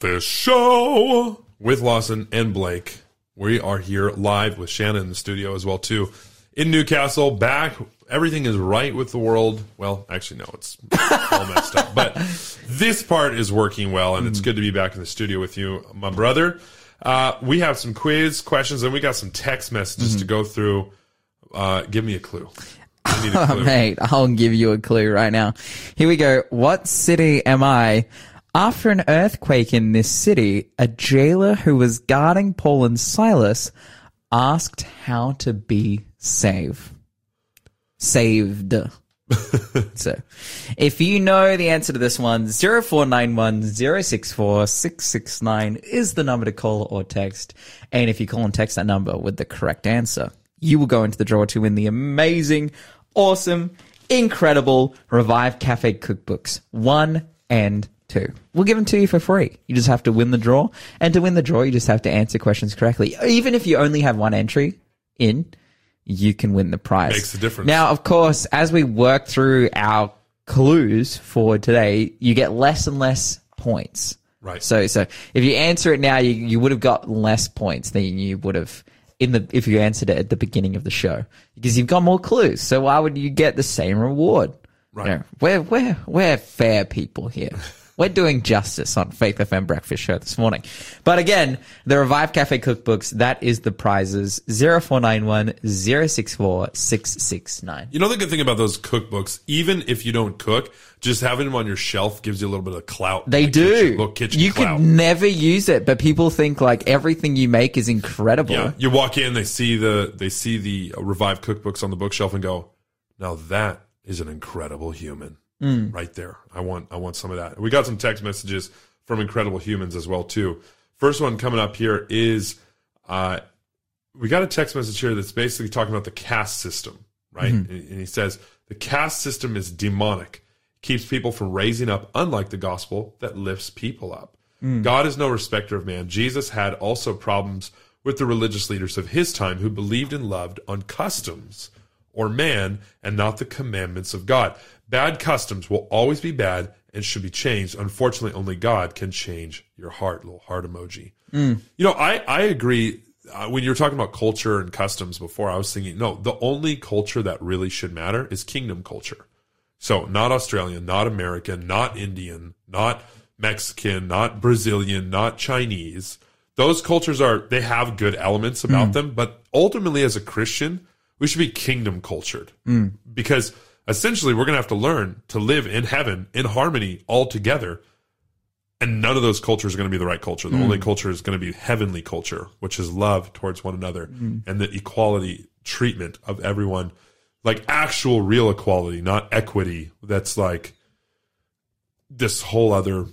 The show with Lawson and Blake. We are here live with Shannon in the studio as well too. In Newcastle, back. Everything is right with the world. Well, actually, no, it's all messed up. But this part is working well, and it's good to be back in the studio with you, my brother. Uh, we have some quiz questions, and we got some text messages to go through. Uh, give me a clue. I need a clue. Mate, I'll give you a clue right now. Here we go. What city am I? After an earthquake in this city, a jailer who was guarding Paul and Silas asked how to be saved. Saved. so, if you know the answer to this one, 0491 064 669 is the number to call or text. And if you call and text that number with the correct answer, you will go into the draw to win the amazing, awesome, incredible Revive Cafe cookbooks. One and two. We'll give them to you for free. You just have to win the draw. And to win the draw, you just have to answer questions correctly. Even if you only have one entry in, you can win the prize. Makes a difference. Now, of course, as we work through our clues for today, you get less and less points. Right. So, so if you answer it now, you, you would have got less points than you would have in the if you answered it at the beginning of the show because you've got more clues. So why would you get the same reward? Right. You know, we're we're we're fair people here. We're doing justice on Faith FM Breakfast Show this morning. But again, the Revive Cafe cookbooks, that is the prizes 0491 064 669. You know the good thing about those cookbooks, even if you don't cook, just having them on your shelf gives you a little bit of clout. They Like do. Kitchen, kitchen you clout. could never use it, but people think like everything you make is incredible. Yeah, you walk in, they see the they see the Revive cookbooks on the bookshelf and go, "Now that is an incredible human." Mm. Right there. I want I want some of that. We got some text messages from incredible humans as well too. First one coming up here is uh we got a text message here that's basically talking about the caste system, right? Mm-hmm. And, and he says the caste system is demonic, keeps people from raising up, unlike the gospel that lifts people up. God is no respecter of man. Jesus had also problems with the religious leaders of his time who believed and loved on customs or man and not the commandments of God. Bad customs will always be bad and should be changed. Unfortunately, only God can change your heart. Little heart emoji. You know, I, I agree. Uh, when you were talking about culture and customs before, I was thinking, no, the only culture that really should matter is kingdom culture. So not Australian, not American, not Indian, not Mexican, not Brazilian, not Chinese. Those cultures are, they have good elements about them, but ultimately as a Christian, we should be kingdom cultured mm. because essentially we're going to have to learn to live in heaven in harmony all together. And none of those cultures are going to be the right culture. The mm. only culture is going to be heavenly culture, which is love towards one another mm. and the equality treatment of everyone, like actual real equality, not equity. That's like this whole other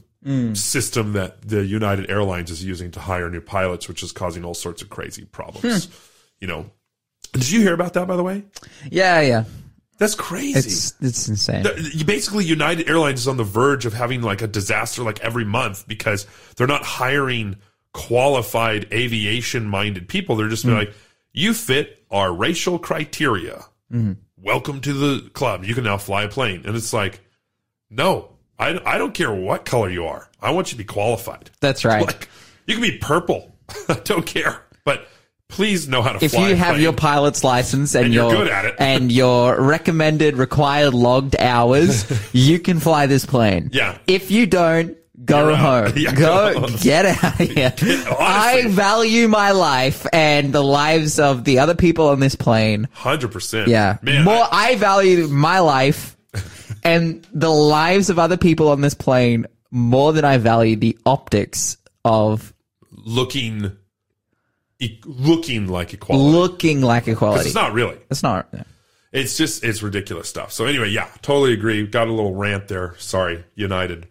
system that the United Airlines is using to hire new pilots, which is causing all sorts of crazy problems. Hmm. You know, did you hear about that, by the way? Yeah, yeah. That's crazy. It's it's insane. The- basically United Airlines is on the verge of having like a disaster like every month because they're not hiring qualified aviation minded people. They're just being mm. like, you fit our racial criteria. Mm-hmm. Welcome to the club. You can now fly a plane. And it's like, no, I, I don't care what color you are. I want you to be qualified. That's right. Like, you can be purple. I don't care. But please know how to fly. if you have plane. your pilot's license and, And you're your good at it. and your recommended required logged hours, you can fly this plane. Yeah. If you don't, go home. Yeah, go, get out of here. I value my life and the lives of the other people on this plane. 100%. Yeah. Man, More I- I value my life and the lives of other people on this plane more than I value the optics of looking e- looking like equality. looking like equality. it's not really. It's not. yeah. It's just it's ridiculous stuff. So anyway, yeah, totally agree. Got a little rant there. Sorry, United.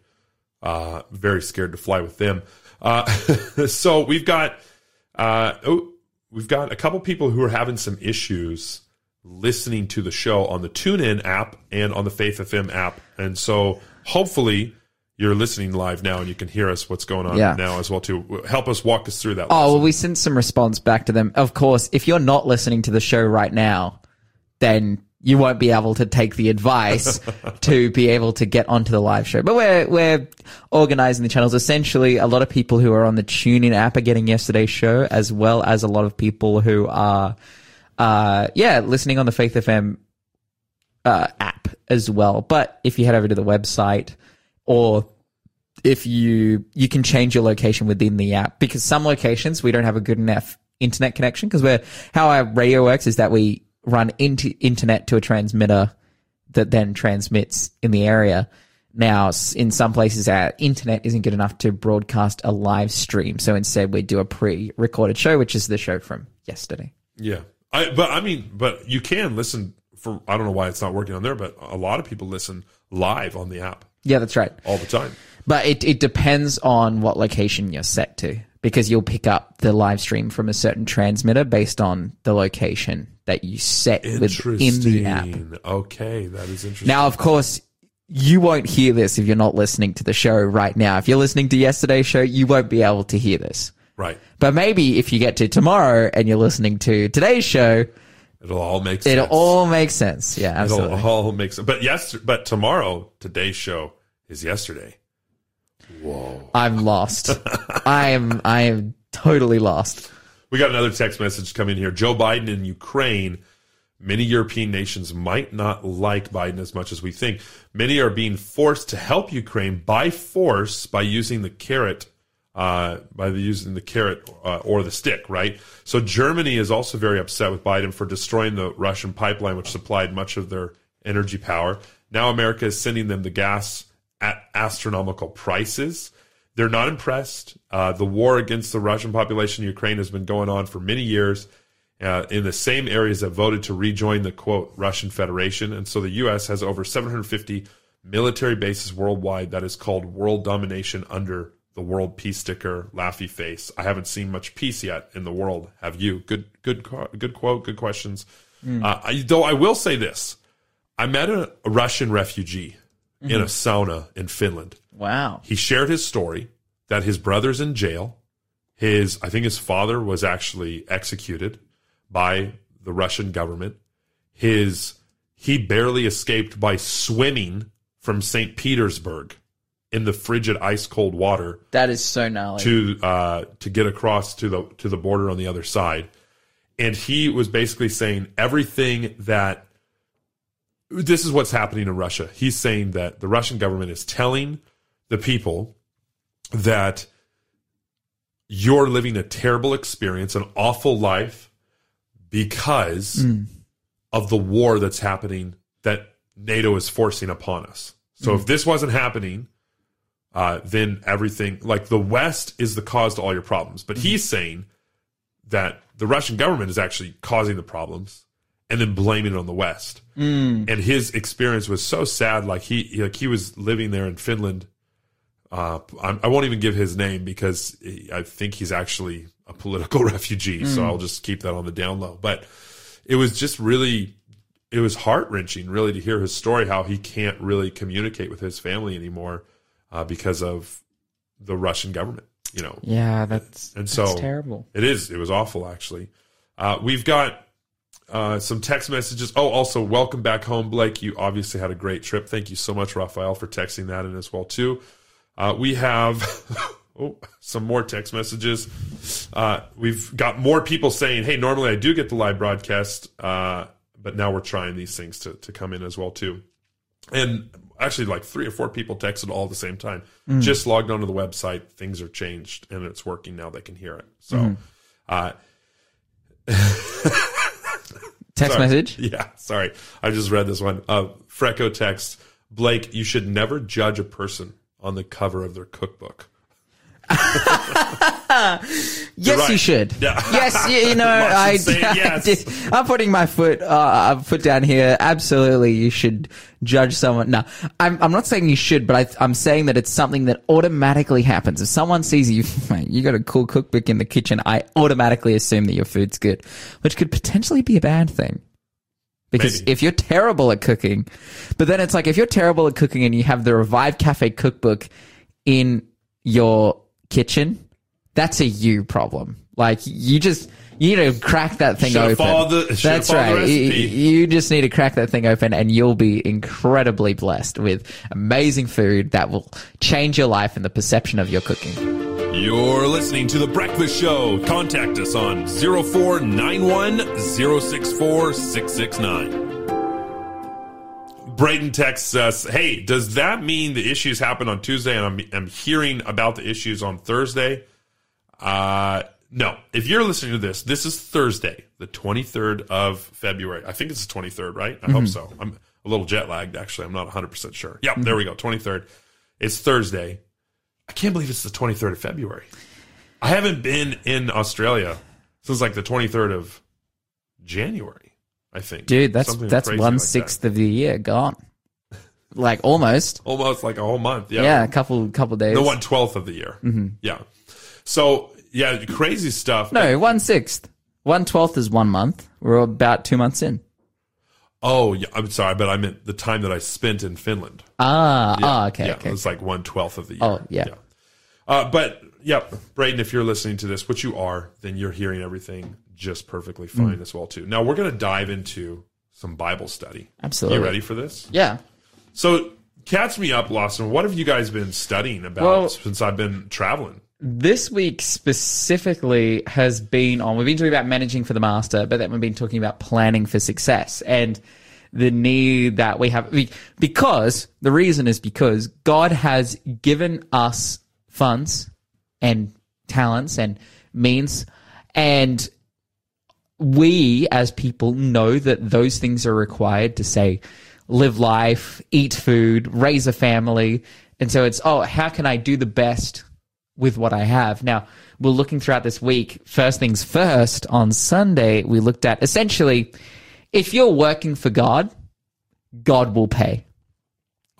Uh, very scared to fly with them. Uh, so we've got uh, oh, we've got a couple people who are having some issues listening to the show on the TuneIn app and on the Faith FM app, and so hopefully you're listening live now and you can hear us what's going on Yeah. now as well too. Help us walk us through that. Oh, lesson. well, we sent some response back to them. Of course, if you're not listening to the show right now, then you won't be able to take the advice to be able to get onto the live show. But we're we're organizing the channels. Essentially, a lot of people who are on the TuneIn app are getting yesterday's show, as well as a lot of people who are, uh, yeah, listening on the Faith FM uh, app as well. But if you head over to the website, or if you you can change your location within the app, because some locations we don't have a good enough internet connection. Because we're how our radio works is that we run into internet to a transmitter that then transmits in the area. Now, in some places, our internet isn't good enough to broadcast a live stream. So instead, we do a pre recorded show, which is the show from yesterday. Yeah. I, but I mean, but you can listen for, I don't know why it's not working on there, but a lot of people listen live on the app Yeah, that's right. all the time. But it, it depends on what location you're set to because you'll pick up the live stream from a certain transmitter based on the location that you set within the app. Okay. That is interesting. Now, of course, you won't hear this if you're not listening to the show right now. If you're listening to yesterday's show, you won't be able to hear this. right. But maybe if you get to tomorrow and you're listening to today's show, It'll all make sense. it'll all make sense. Yeah, It'll all make sense. But yes, but tomorrow, today's show is yesterday. Whoa. I'm lost. I am. I am totally lost. We got another text message coming here. Joe Biden in Ukraine. Many European nations might not like Biden as much as we think. Many are being forced to help Ukraine by force by using the carrot, uh, by the, using the carrot uh, or the stick, right? So Germany is also very upset with Biden for destroying the Russian pipeline, which supplied much of their energy power. Now America is sending them the gas at astronomical prices. They're not impressed. Uh, the war against the Russian population in Ukraine has been going on for many years uh, in the same areas that voted to rejoin the quote Russian Federation. And so the U.S. has over 750 military bases worldwide that is called world domination under the world peace sticker, laughy face. I haven't seen much peace yet in the world. Have you? Good, good, good quote. Good questions. Uh, I, though I will say this, I met a, a Russian refugee in a sauna in Finland. Wow. He shared his story that his brother's in jail. His, I think his father was actually executed by the Russian government. His, he barely escaped by swimming from St. Petersburg in the frigid ice cold water That is so gnarly. to uh, to get across to the to the border on the other side, and he was basically saying everything that this is what's happening in Russia. He's saying that the Russian government is telling the people that you're living a terrible experience, an awful life, because of the war that's happening that NATO is forcing upon us. So if this wasn't happening, uh, then everything like the West is the cause to all your problems. But he's saying that the Russian government is actually causing the problems and then blaming it on the West. And his experience was so sad. Like he like he was living there in Finland. Uh, I, I won't even give his name because he- I think he's actually a political refugee. So I'll just keep that on the down low. But it was just really it was heart wrenching, really, to hear his story. How he can't really communicate with his family anymore uh, because of the Russian government. You know, yeah, that's and that's so terrible. it is. It was awful, actually. Uh, we've got uh, some text messages. Oh, also, welcome back home, Blake. You obviously had a great trip. Thank you so much, Raphael, for texting that in as well too. Uh, we have oh, some more text messages. Uh, we've got more people saying, "Hey, normally I do get the live broadcast, uh, but now we're trying these things to to come in as well too." And actually, like three or four people texted all at the same time. Just logged onto the website. Things are changed and it's working now. They can hear it. So, uh, Text sorry. message. Yeah, sorry. I just read this one. Uh, Freco text Blake, you should never judge a person on the cover of their cookbook. Yes, right. you should. Yeah. Yes, you, you know, I, yes. I I'm putting my foot, uh, foot down here. Absolutely, you should judge someone. No, I'm, I'm not saying you should, but I, I'm saying that it's something that automatically happens. If someone sees you, mate, you got a cool cookbook in the kitchen, I automatically assume that your food's good, which could potentially be a bad thing. Because Maybe. if you're terrible at cooking, but then it's like if you're terrible at cooking and you have the Revive Cafe cookbook in your kitchen, that's a you problem. Like you just You need to crack that thing Should've open. the- That's right. You, you just need to crack that thing open, and you'll be incredibly blessed with amazing food that will change your life and the perception of your cooking. You're listening to The Breakfast Show. Contact us on 0491 064 669. Braden texts us, "Hey, does that mean the issues happened on Tuesday, and I'm I'm hearing about the issues on Thursday?" Uh, no. If you're listening to this, this is Thursday, the 23rd of February. I think it's the 23rd, right? I hope so. I'm a little jet lagged, actually. I'm not 100 percent sure. Yeah, there we go. 23rd. It's Thursday. I can't believe it's the 23rd of February. I haven't been in Australia since like the 23rd of January. I think, Dude, that's Something that's one like that. of the year gone. Like almost. almost like a whole month. Yeah, Yeah, a couple couple days. the one twelfth of the year. Mm-hmm. Yeah. So yeah, crazy stuff. No, one sixth. One twelfth is one month. We're about two months in. Oh, yeah. I'm sorry, but I meant the time that I spent in Finland. Ah, ah, okay, yeah, okay. it was like one twelfth of the year. Oh, yeah. Uh, but yeah, Braden, if you're listening to this, which you are, then you're hearing everything just perfectly Mm. fine as well too. Now we're going to dive into some Bible study. Absolutely. You ready for this? Yeah. So catch me up, Lawson. What have you guys been studying about Well- since I've been traveling? This week specifically has been on, we've been talking about managing for the master, but then we've been talking about planning for success and the need that we have. Because the reason is because God has given us funds and talents and means, and we as people know that those things are required to say live life, eat food, raise a family. And so it's, oh, how can I do the best with what I have? Now, we're looking throughout this week. First things first, on Sunday, we looked at essentially if you're working for God, God will pay.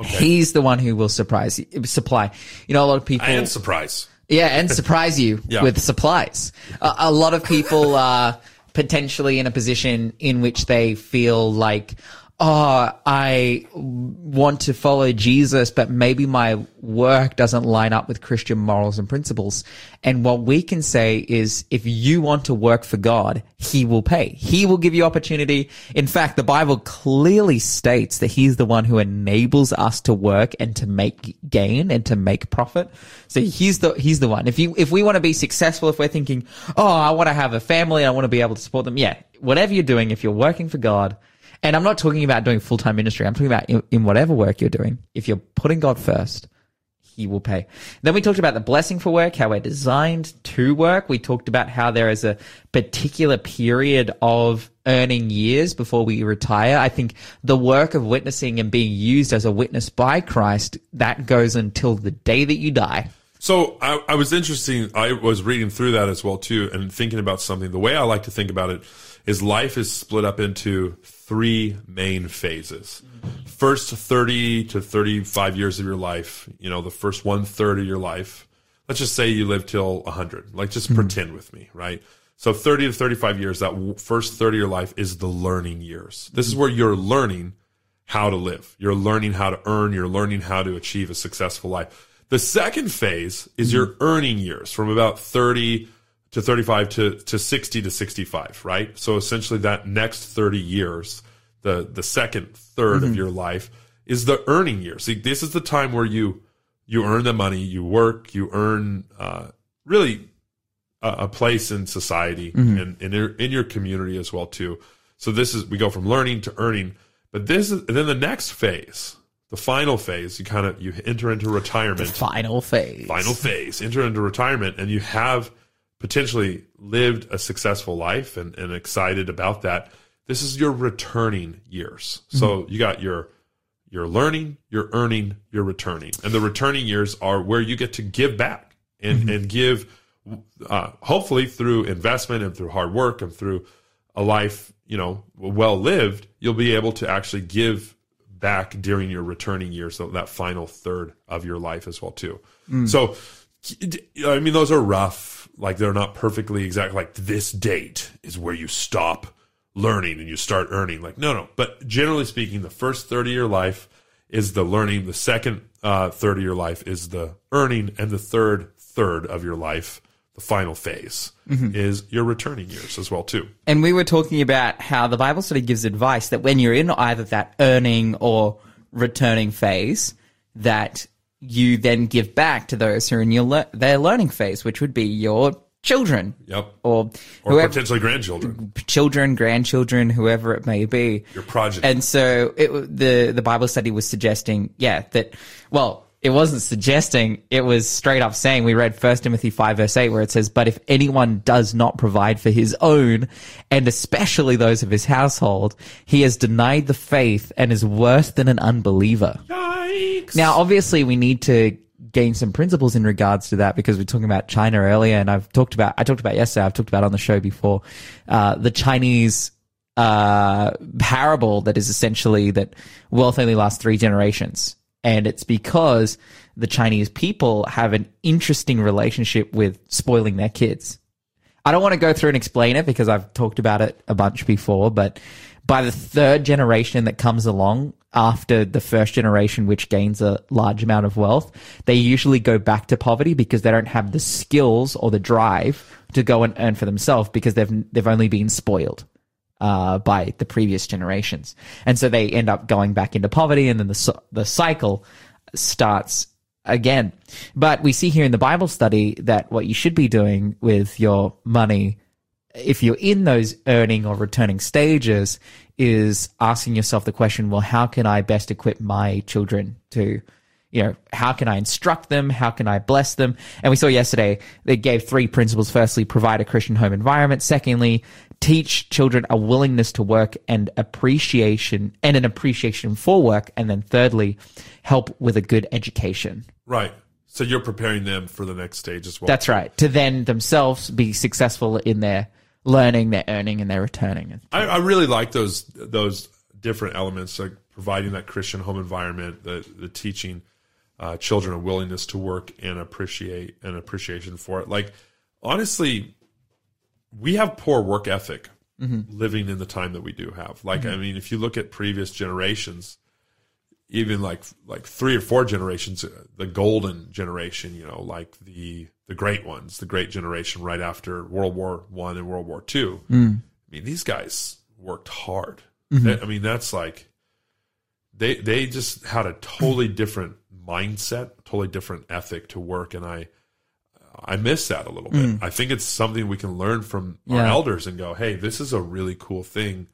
He's the one who will surprise you, supply. You know, a lot of people. And surprise. Yeah, and surprise you Yeah. with supplies. A, a lot of people are potentially in a position in which they feel like, oh, I want to follow Jesus, but maybe my work doesn't line up with Christian morals and principles. And what we can say is if you want to work for God, He will pay. He will give you opportunity. In fact, the Bible clearly states that He's the one who enables us to work and to make gain and to make profit. So He's the, He's the one. If you, if we want to be successful, if we're thinking, oh, I want to have a family, I want to be able to support them. Yeah. Whatever you're doing, if you're working for God, and I'm not talking about doing full time ministry. I'm talking about in, in whatever work you're doing. If you're putting God first, He will pay. Then we talked about the blessing for work, how we're designed to work. We talked about how there is a particular period of earning years before we retire. I think the work of witnessing and being used as a witness by Christ, that goes until the day that you die. So I, I was interesting. I was reading through that as well too, and thinking about something. The way I like to think about it is life is split up into three main phases. First thirty to thirty-five years of your life. You know, the first one third of your life. Let's just say you live till hundred. Like, just hmm. pretend with me, right? So thirty to thirty-five years. That first thirty of your life is the learning years. This is where you're learning how to live. You're learning how to earn. You're learning how to achieve a successful life. The second phase is hmm. your earning years from about 30 to 35 to, to 60 to 65, right? So essentially that next 30 years, the, the second 3rd of your life is the earning years. See, this is the time where you, you earn the money, you work, you earn, uh, really a, a place in society and in your, in your community as well too. So this is, we go from learning to earning, but this is, and then the next phase, the final phase, you kind of, you enter into retirement Final phase. final phase, enter into retirement, and you have potentially lived a successful life and, and excited about that. This is your returning years. So mm-hmm. you got your your learning, your earning, your returning, and the returning years are where you get to give back and mm-hmm. and give, uh, hopefully through investment and through hard work and through a life you know well lived, you'll be able to actually give back during your returning years, so that final third of your life as well too. Mm. So, I mean, those are rough. Like they're not perfectly exact. Like this date is where you stop learning and you start earning. Like no, no. But generally speaking, the first third of your life is the learning. The second uh, third of your life is the earning, and the third third of your life, the final phase Mm-hmm. is your returning years as well too. And we were talking about how the Bible study gives advice that when you're in either that earning or returning phase, that you then give back to those who are in your le- their learning phase, which would be your children Yep. or, Or whoever, potentially grandchildren, children, grandchildren, whoever it may be. your progeny. And so it, the the Bible study was suggesting, yeah, that well, it wasn't suggesting; it was straight up saying. We read First Timothy five verse eight, where it says, "But if anyone does not provide for his own, and especially those of his household, he has denied the faith and is worse than an unbeliever." Yikes. Now, obviously, we need to gain some principles in regards to that because we're talking about China earlier, and I've talked about I talked about yesterday. I've talked about on the show before uh, the Chinese uh, parable that is essentially that wealth only lasts three generations, and it's because the Chinese people have an interesting relationship with spoiling their kids. I don't want to go through and explain it because I've talked about it a bunch before, but by the third generation that comes along after the first generation, which gains a large amount of wealth, they usually go back to poverty because they don't have the skills or the drive to go and earn for themselves because they've they've only been spoiled uh, by the previous generations, and so they end up going back into poverty, and then the the cycle starts again. But we see here in the Bible study that what you should be doing with your money, if you're in those earning or returning stages, is asking yourself the question, well, how can I best equip my children to, you know, how can I instruct them? How can I bless them? And we saw yesterday they gave three principles. Firstly, provide a Christian home environment. Secondly, teach children a willingness to work and appreciation and an appreciation for work. And then thirdly, help with a good education. right. So you're preparing them for the next stage as well. That's right. To then themselves be successful in their learning, their earning, and their returning. I, I really like those those different elements, like providing that Christian home environment, the the teaching uh, children a willingness to work and appreciate an appreciation for it. Like honestly, we have poor work ethic living in the time that we do have. Like I mean, if you look at previous generations, even like like three or four generations, uh, the golden generation, you know, like the the great ones, the great generation right after World War One and World War Two. I mean, these guys worked hard. They- I mean, that's like they they just had a totally different mindset, totally different ethic to work, and I I miss that a little bit. Mm. I think it's something we can learn from our elders and go, hey, this is a really cool thing.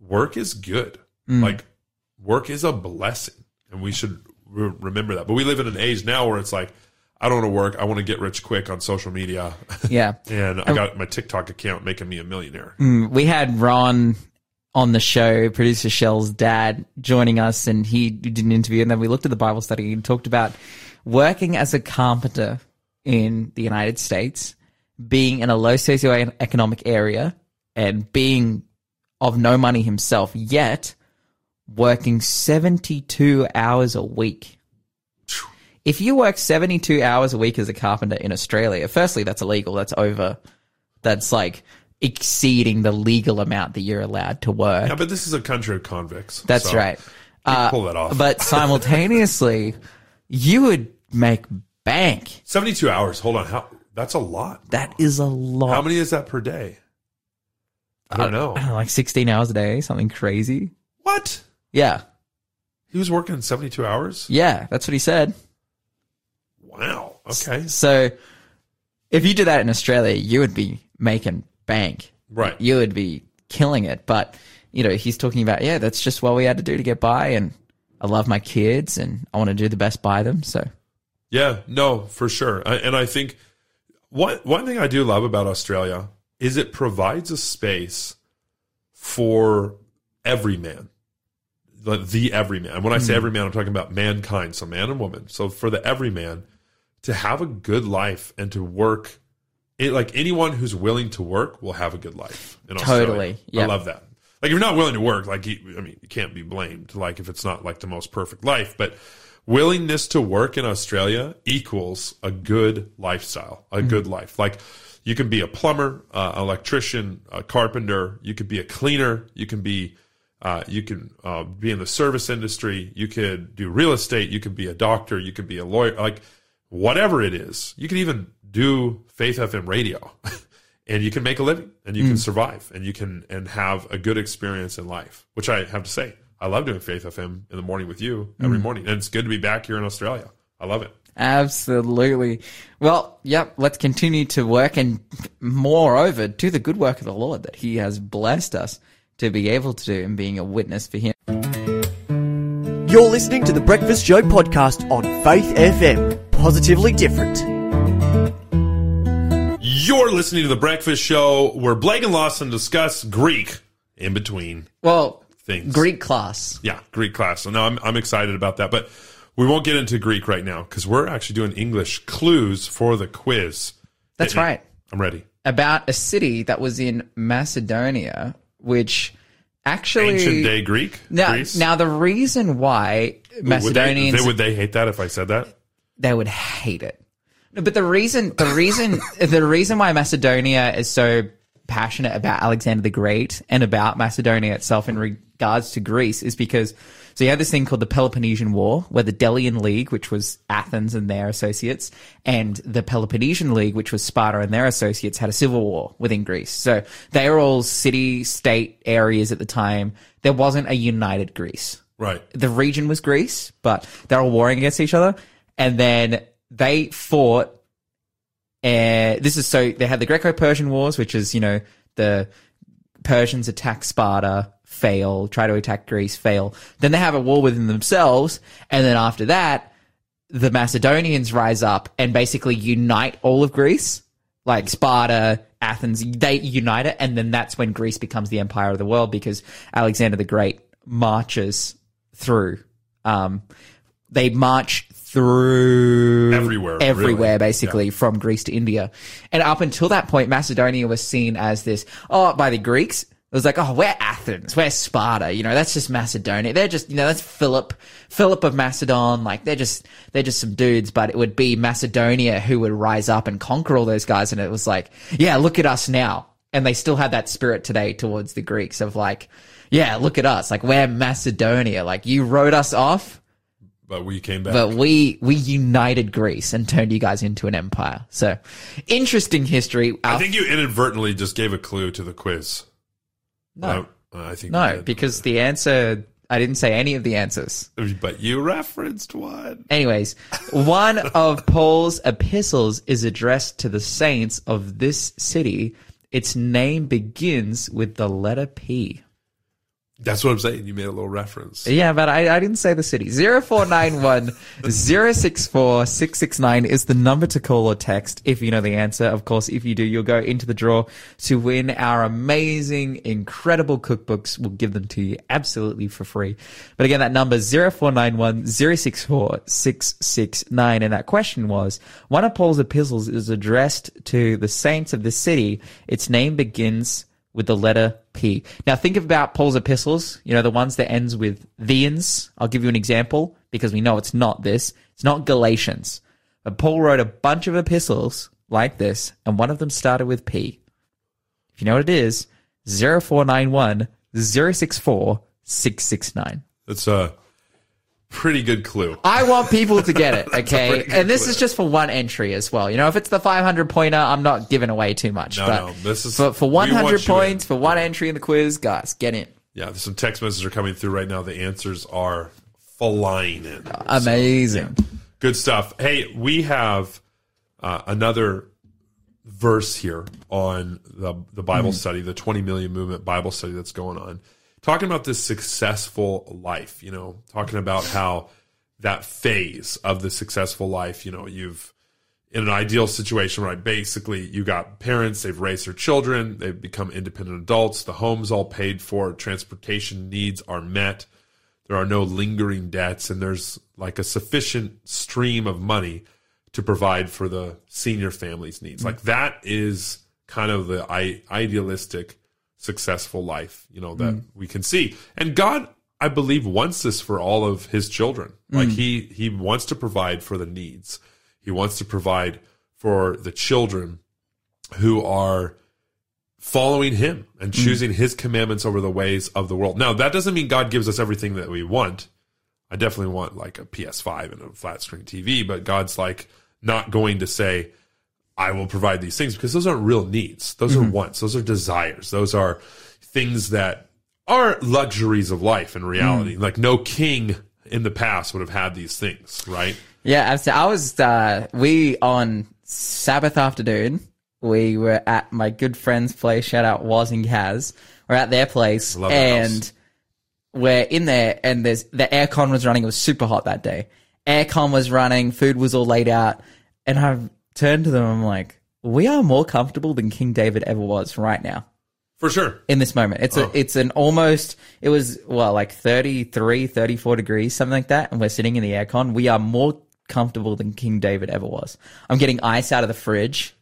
Work is good. Mm. Like work is a blessing, and we should re- remember that. But we live in an age now where it's like. I don't want to work. I want to get rich quick on social media. Yeah. and I got my TikTok account making me a millionaire. Mm, we had Ron on the show, producer Shell's dad, joining us, and he did an interview, and then we looked at the Bible study and talked about working as a carpenter in the United States, being in a low socioeconomic area, and being of no money himself, yet working 72 hours a week. If you work 72 hours a week as a carpenter in Australia, firstly, that's illegal. That's over. That's like exceeding the legal amount that you're allowed to work. Yeah, but this is a country of convicts. That's so right. can uh, pull that off. But simultaneously, you would make bank. 72 hours. Hold on. How? That's a lot. That is a lot. How many is that per day? I don't know. I don't know, like 16 hours a day, something crazy. What? Yeah. He was working 72 hours? Yeah, that's what he said. Wow. Okay. So if you did that in Australia, you would be making bank. Right. You would be killing it. But, you know, he's talking about, yeah, that's just what we had to do to get by. And I love my kids and I want to do the best by them. So, Yeah, no, for sure. I, and I think one one thing I do love about Australia is it provides a space for every man. The, the everyman. And when I say hmm. everyman, I'm talking about mankind, so man and woman. So for the everyman to have a good life and to work it, like anyone who's willing to work will have a good life in Australia. Totally, yeah. I love that. Like if you're not willing to work, like you, I mean, you can't be blamed. Like if it's not like the most perfect life, but willingness to work in Australia equals a good lifestyle, a good life. Like you can be a plumber, uh, electrician, a carpenter. You could be a cleaner. You can be, uh, you can uh, be in the service industry. You could do real estate. You could be a doctor. You could be a lawyer. Like whatever it is, you could even do Faith FM radio and you can make a living and you can hmm. survive and you can and have a good experience in life, which I have to say, I love doing Faith FM in the morning with you every hmm. morning. And it's good to be back here in Australia. I love it. Absolutely. Well, yep, let's continue to work and moreover do the good work of the Lord that He has blessed us to be able to do and being a witness for Him. You're listening to the Breakfast Show podcast on Faith FM. Positively different. You're listening to The Breakfast Show where Blake and Lawson discuss Greek in between Well, things. Greek class. Yeah, Greek class. So no, I'm, I'm excited about that. But we won't get into Greek right now because we're actually doing English clues for the quiz. That's me. right. I'm ready. About a city that was in Macedonia, which actually. Ancient day Greek? Now, Greece? now the reason why would they, they, would they hate that if I said that? they would hate it. No, but the reason, the reason, the reason why Macedonia is so passionate about Alexander the Great and about Macedonia itself in regards to Greece is because so you had this thing called the Peloponnesian War, where the Delian League, which was Athens and their associates, and the Peloponnesian League, which was Sparta and their associates, had a civil war within Greece. So they were all city-state areas at the time. There wasn't a united Greece Right. the region was Greece, but they're all warring against each other. And then they fought. Uh, this is so they had the Greco-Persian Wars, which is you know the Persians attack Sparta, fail, try to attack Greece, fail. Then they have a war within themselves, and then after that, the Macedonians rise up and basically unite all of Greece, like Sparta, Athens. They unite it, and then that's when Greece becomes the empire of the world because Alexander the Great marches through. Um, they march through Everywhere, everywhere, really. basically from Greece to India. And up until that point, Macedonia was seen as this, oh, by the Greeks. It was like, oh, we're Athens, we're Sparta, you know, that's just Macedonia. They're just, you know, that's Philip, Philip of Macedon. Like, they're just, they're just some dudes, but it would be Macedonia who would rise up and conquer all those guys. And it was like, yeah, look at us now. And they still had that spirit today towards the Greeks of like, yeah, look at us. Like, we're Macedonia. Like, you wrote us off, But we came back. but we we united Greece and turned you guys into an empire. So interesting history. I think you inadvertently just gave a clue to the quiz. no, Uh, I think no, because the answer I didn't say any of the answers. But you referenced one. Anyways, one of Paul's epistles is addressed to the saints of this city. Its name begins with the letter P. That's what I'm saying. You made a little reference. Yeah, but I, I didn't say the city. 0491 064 669 is the number to call or text if you know the answer. Of course, if you do, you'll go into the draw to win our amazing, incredible cookbooks. We'll give them to you absolutely for free. But again, that number 0491 064 669. And that question was, one of Paul's epistles is addressed to the saints of the city. Its name begins with the letter P. Now think about Paul's epistles, you know, the ones that ends with theans. I'll give you an example because we know it's not this. It's not Galatians. But Paul wrote a bunch of epistles like this, and one of them started with P. If you know what it is, 0491 064 669. That's a pretty good clue. I want people to get it, okay? And this clue. is just for one entry as well. You know, if it's the 500 pointer, I'm not giving away too much. No, but no, this is- for, for 100 points, for one entry in the quiz, guys, get in. Yeah, there's some text messages are coming through right now. The answers are flying in. Amazing. Good stuff. Hey, we have uh, another verse here on the the Bible study, the 20 million movement Bible study that's going on. Talking about this successful life, you know, talking about how that phase of the successful life, you know, you've in an ideal situation, right? Basically, you got parents, they've raised their children, they've become independent adults, the home's all paid for, transportation needs are met, there are no lingering debts, and there's like a sufficient stream of money to provide for the senior family's needs. Mm-hmm. Like that is kind of the I- idealistic, successful life, you know, that mm. we can see. And God, I believe, wants this for all of his children. Like mm. he he wants to provide for the needs. He wants to provide for the children who are following him and mm. choosing his commandments over the ways of the world. Now, that doesn't mean God gives us everything that we want. I definitely want like a PS5 and a flat screen TV, but God's like not going to say, I will provide these things because those aren't real needs. Those are wants. Those are desires. Those are things that are luxuries of life in reality. Like no king in the past would have had these things, right? Yeah, absolutely. I was, uh, we on Sabbath afternoon, we were at my good friend's place. Shout out Was and Kaz. We're at their place and we're in there and there's the aircon was running. It was super hot that day. Aircon was running. Food was all laid out. And I turned to them. and I'm like, we are more comfortable than King David ever was right now For sure. in this moment. It's Oh. a, it's an almost, it was, well, like 33, 34 degrees, something like that. And we're sitting in the aircon. We are more comfortable than King David ever was. I'm getting ice out of the fridge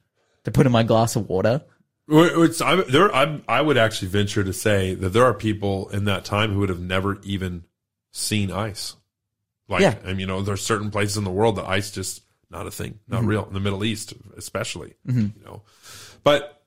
to put in my glass of water. It's, I, there, I, I would actually venture to say that there are people in that time who would have never even seen ice. Like, Yeah. and you know, there's certain places in the world that ice just not a thing, not Mm-hmm. real. In the Middle East, especially, you know, but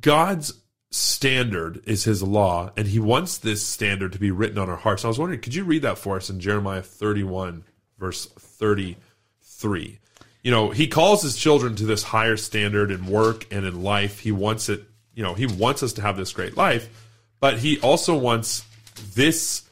God's standard is His law, and He wants this standard to be written on our hearts. I was wondering, could you read that for us in Jeremiah 31, verse 33? You know, He calls His children to this higher standard in work and in life. He wants it. You know, He wants us to have this great life, but He also wants this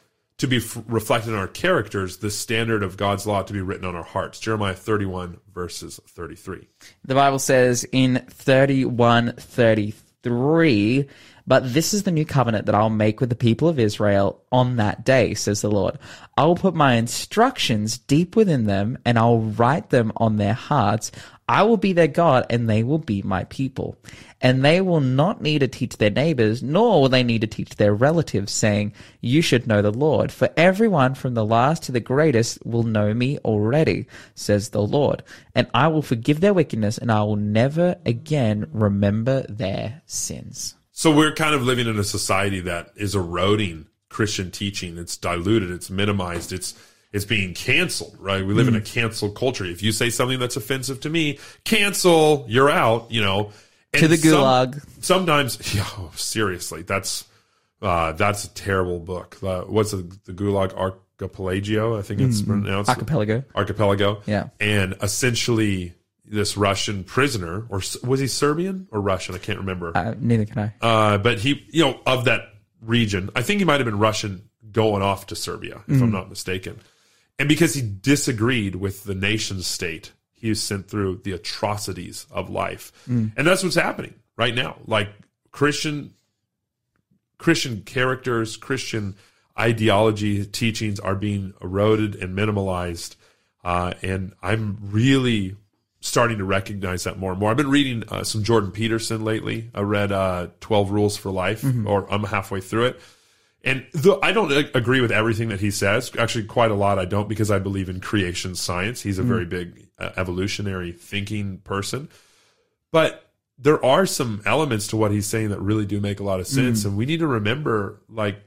to be f- reflected in our characters, the standard of God's law to be written on our hearts. Jeremiah 31, verses 33. The Bible says in 3133, but this is the new covenant that I'll make with the people of Israel on that day, says the Lord. I will put my instructions deep within them and I'll write them on their hearts. I will be their God and they will be my people. And they will not need to teach their neighbors, nor will they need to teach their relatives, saying, You should know the Lord. For everyone from the last to the greatest will know me already, says the Lord. And I will forgive their wickedness, and I will never again remember their sins. So we're kind of living in a society that is eroding Christian teaching. It's diluted, it's minimized, it's it's being canceled, right? We live in a cancel culture. If you say something that's offensive to me, cancel, you're out, you know. And To the some- gulag. sometimes, yeah, oh, seriously, that's uh, that's a terrible book. Uh, what's the, the Gulag Archipelago? I think it's pronounced Archipelago. Archipelago. Yeah. and essentially this Russian prisoner, or was he Serbian or Russian? I can't remember. Uh, neither can I. Uh, but he, you know, of that region, I think he might have been Russian going off to Serbia, if I'm not mistaken. And because he disagreed with the nation state, he was sent through the atrocities of life. And that's what's happening right now. Like Christian Christian characters, Christian ideology, teachings are being eroded and minimalized. Uh, and I'm really starting to recognize that more and more. I've been reading uh, some Jordan Peterson lately. I read uh, 12 Rules for Life, or I'm halfway through it. And though I don't agree with everything that he says, actually, quite a lot I don't because I believe in creation science. He's a mm. very big uh, evolutionary thinking person. But there are some elements to what he's saying that really do make a lot of mm. sense. And we need to remember like,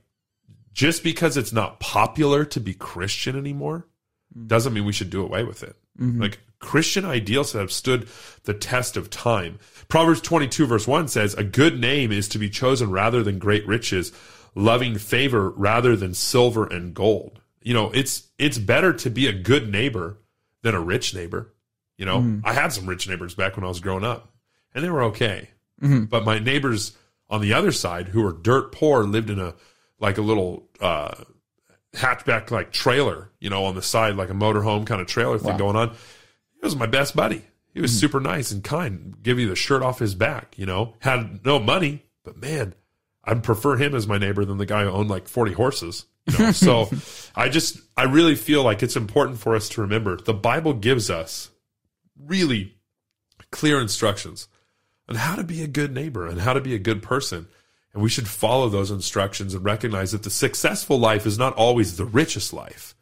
just because it's not popular to be Christian anymore mm. doesn't mean we should do away with it. Mm-hmm. Like Christian ideals have stood the test of time. Proverbs 22 verse 1 says, a good name is to be chosen rather than great riches, loving favor rather than silver and gold. You know, it's, it's better to be a good neighbor than a rich neighbor. You know, mm. I had some rich neighbors back when I was growing up and they were okay. Mm-hmm. But my neighbors on the other side who were dirt poor lived in a, like a little, uh, hatchback like trailer, you know, on the side, like a motorhome kind of trailer thing going on. He was my best buddy. He was mm. super nice and kind, give you the shirt off his back, you know, had no money, but man, I'd prefer him as my neighbor than the guy who owned like 40 horses. You know? so I just, I really feel like it's important for us to remember the Bible gives us really clear instructions on how to be a good neighbor and how to be a good person. And we should follow those instructions and recognize that the successful life is not always the richest life,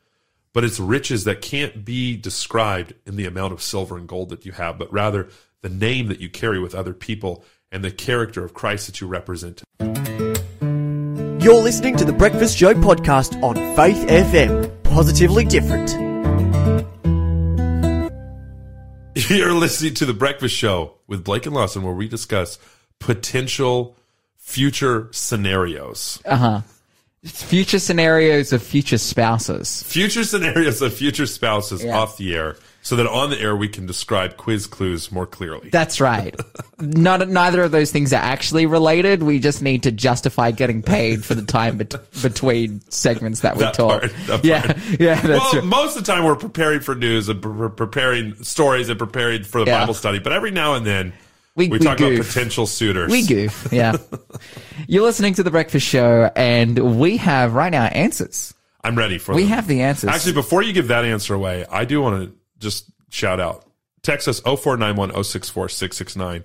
but it's riches that can't be described in the amount of silver and gold that you have, but rather the name that you carry with other people and the character of Christ that you represent. You're listening to the Breakfast Show podcast on Faith FM. Positively different. You're listening to The Breakfast Show with Blake and Lawson, where we discuss potential future scenarios. Uh huh. Future scenarios of future spouses. Future scenarios of future spouses Yeah. off the air. So that on the air we can describe quiz clues more clearly. That's right. Not, neither of those things are actually related. We just need to justify getting paid for the time bet- between segments that we That talk. part, that yeah, part. yeah, well, right. most of the time we're preparing for news and pre- preparing stories and preparing for the Yeah. Bible study, but every now and then We- we, we talk about potential suitors. We goof. Yeah. You're listening to the Breakfast Show, and we have right now answers. I'm ready for We them. have the answers. Actually, before you give that answer away, I do want to just shout out. Text us 0491 064 669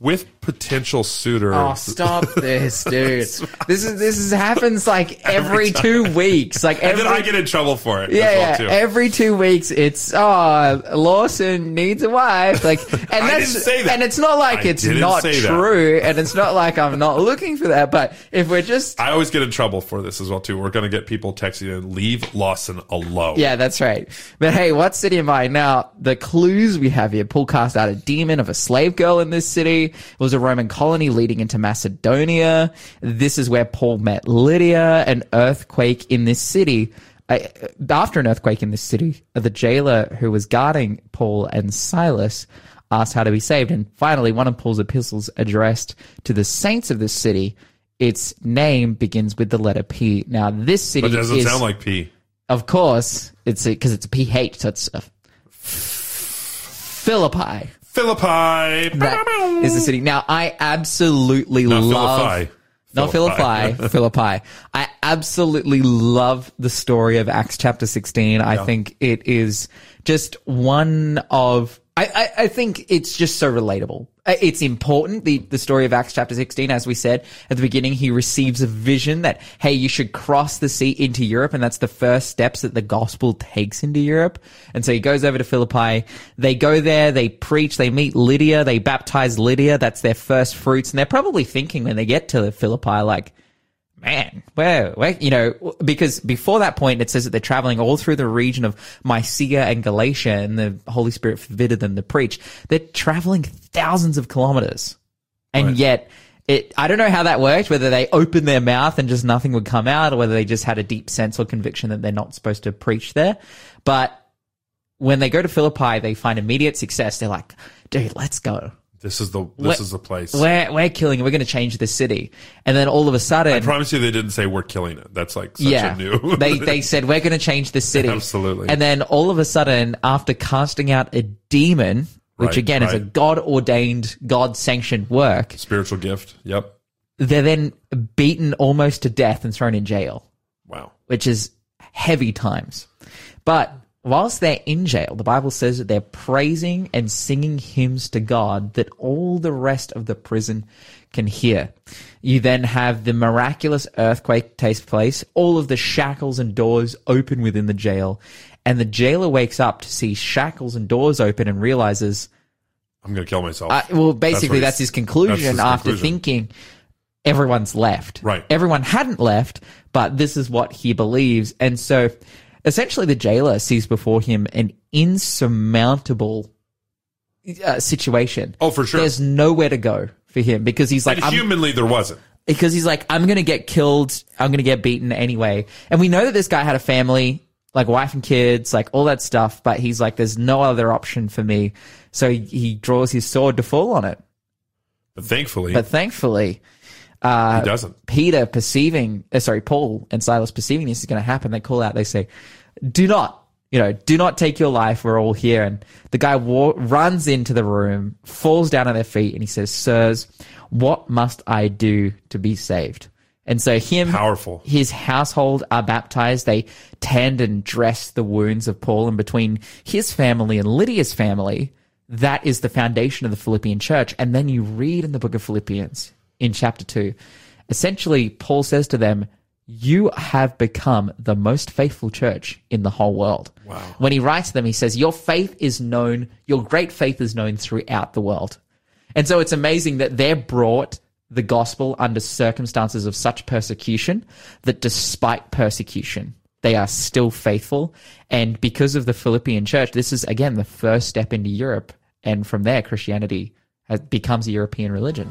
with potential suitor. Oh, stop this, dude! This is this is happens like every, two weeks. Like and then I get in trouble for it. yeah, well, too. Every two weeks, it's oh Lawson needs a wife. Like, and that's that. and it's not like I it's not true, and it's not like I'm not looking for that. But if we're just I always get in trouble for this as well too. We're going to get people texting in, leave Lawson alone. Yeah, that's right. But hey, what city am I? Now, the clues we have here. Paul cast out a demon of a slave girl in this city. It was a Roman colony leading into Macedonia. This is where Paul met Lydia. An earthquake in this city. Uh, after an earthquake in this city, the jailer who was guarding Paul and Silas asked how to be saved. And finally, one of Paul's epistles addressed to the saints of this city. Its name begins with the letter P. Now, this city But doesn't is sound like P. of course, it's because it's a PH, so it's a Philippi. Philippi. That is the city. Now, I absolutely Not love. Philippi. Not Philippi, Philippi. I absolutely love the story of Acts chapter 16. I think it is just one of, I, I, think it's just so relatable. Uh, It's important. The, the story of Acts chapter 16, as we said at the beginning, he receives a vision that, hey, you should cross the sea into Europe. And that's the first steps that the gospel takes into Europe. And so he goes over to Philippi. They go there, they preach, they meet Lydia, they baptize Lydia. That's their first fruits. And they're probably thinking when they get to Philippi, like, man, where, where, you know, because before that point, it says that they're traveling all through the region of Mysia and Galatia, and the Holy Spirit forbidden them to preach. They're traveling thousands of kilometers, and Right. yet. It, I don't know how that worked, whether they opened their mouth and just nothing would come out, or whether they just had a deep sense or conviction that they're not supposed to preach there. But when they go to Philippi, they find immediate success. They're like, dude, let's go. This is the this We're- is the place. We're, we're killing it. We're going to change the city. And then all of a sudden, I promise you, they didn't say we're killing it. That's like such yeah, a new. they they said we're going to change the city. Absolutely. And then all of a sudden, after casting out a demon, which Right, again is a. God ordained, God sanctioned work, spiritual gift. Yep. they're then beaten almost to death and thrown in jail, Wow. which is heavy times. But whilst they're in jail, the Bible says that they're praising and singing hymns to God that all the rest of the prison can hear. You then have the miraculous earthquake takes place, all of the shackles and doors open within the jail, and the jailer wakes up to see shackles and doors open and realizes, I'm going to kill myself. uh, well, basically what that's, his conclusion that's his after conclusion. thinking everyone's left. Right. Everyone hadn't left, but this is what he believes. And so essentially the jailer sees before him an insurmountable uh, situation. Oh, for sure. There's nowhere to go for him because he's like, and I'm, humanly, there wasn't. because he's like, I'm going to get killed. I'm going to get beaten anyway. And we know that this guy had a family, like wife and kids, like all that stuff. But he's like, there's no other option for me. So he, draws his sword to fall on it. But thankfully, But thankfully, he doesn't. Peter perceiving, uh, sorry, Paul and Silas perceiving this is going to happen, they call out, they say, do not, you know, do not take your life. We're all here. And the guy wa- runs into the room, falls down on their feet, and he says, sirs, what must I do to be saved? And so him, Powerful. his household are baptized. They tend and dress the wounds of Paul and between his family and Lydia's family. That is the foundation of the Philippian church. And then you read in the book of Philippians in chapter two, essentially Paul says to them, you have become the most faithful church in the whole world. Wow. When he writes to them, he says, your faith is known, your great faith is known throughout the world. And so it's amazing that they're brought the gospel under circumstances of such persecution that despite persecution, they are still faithful. And because of the Philippian church, this is again the first step into Europe. And from there, Christianity uh, becomes a European religion.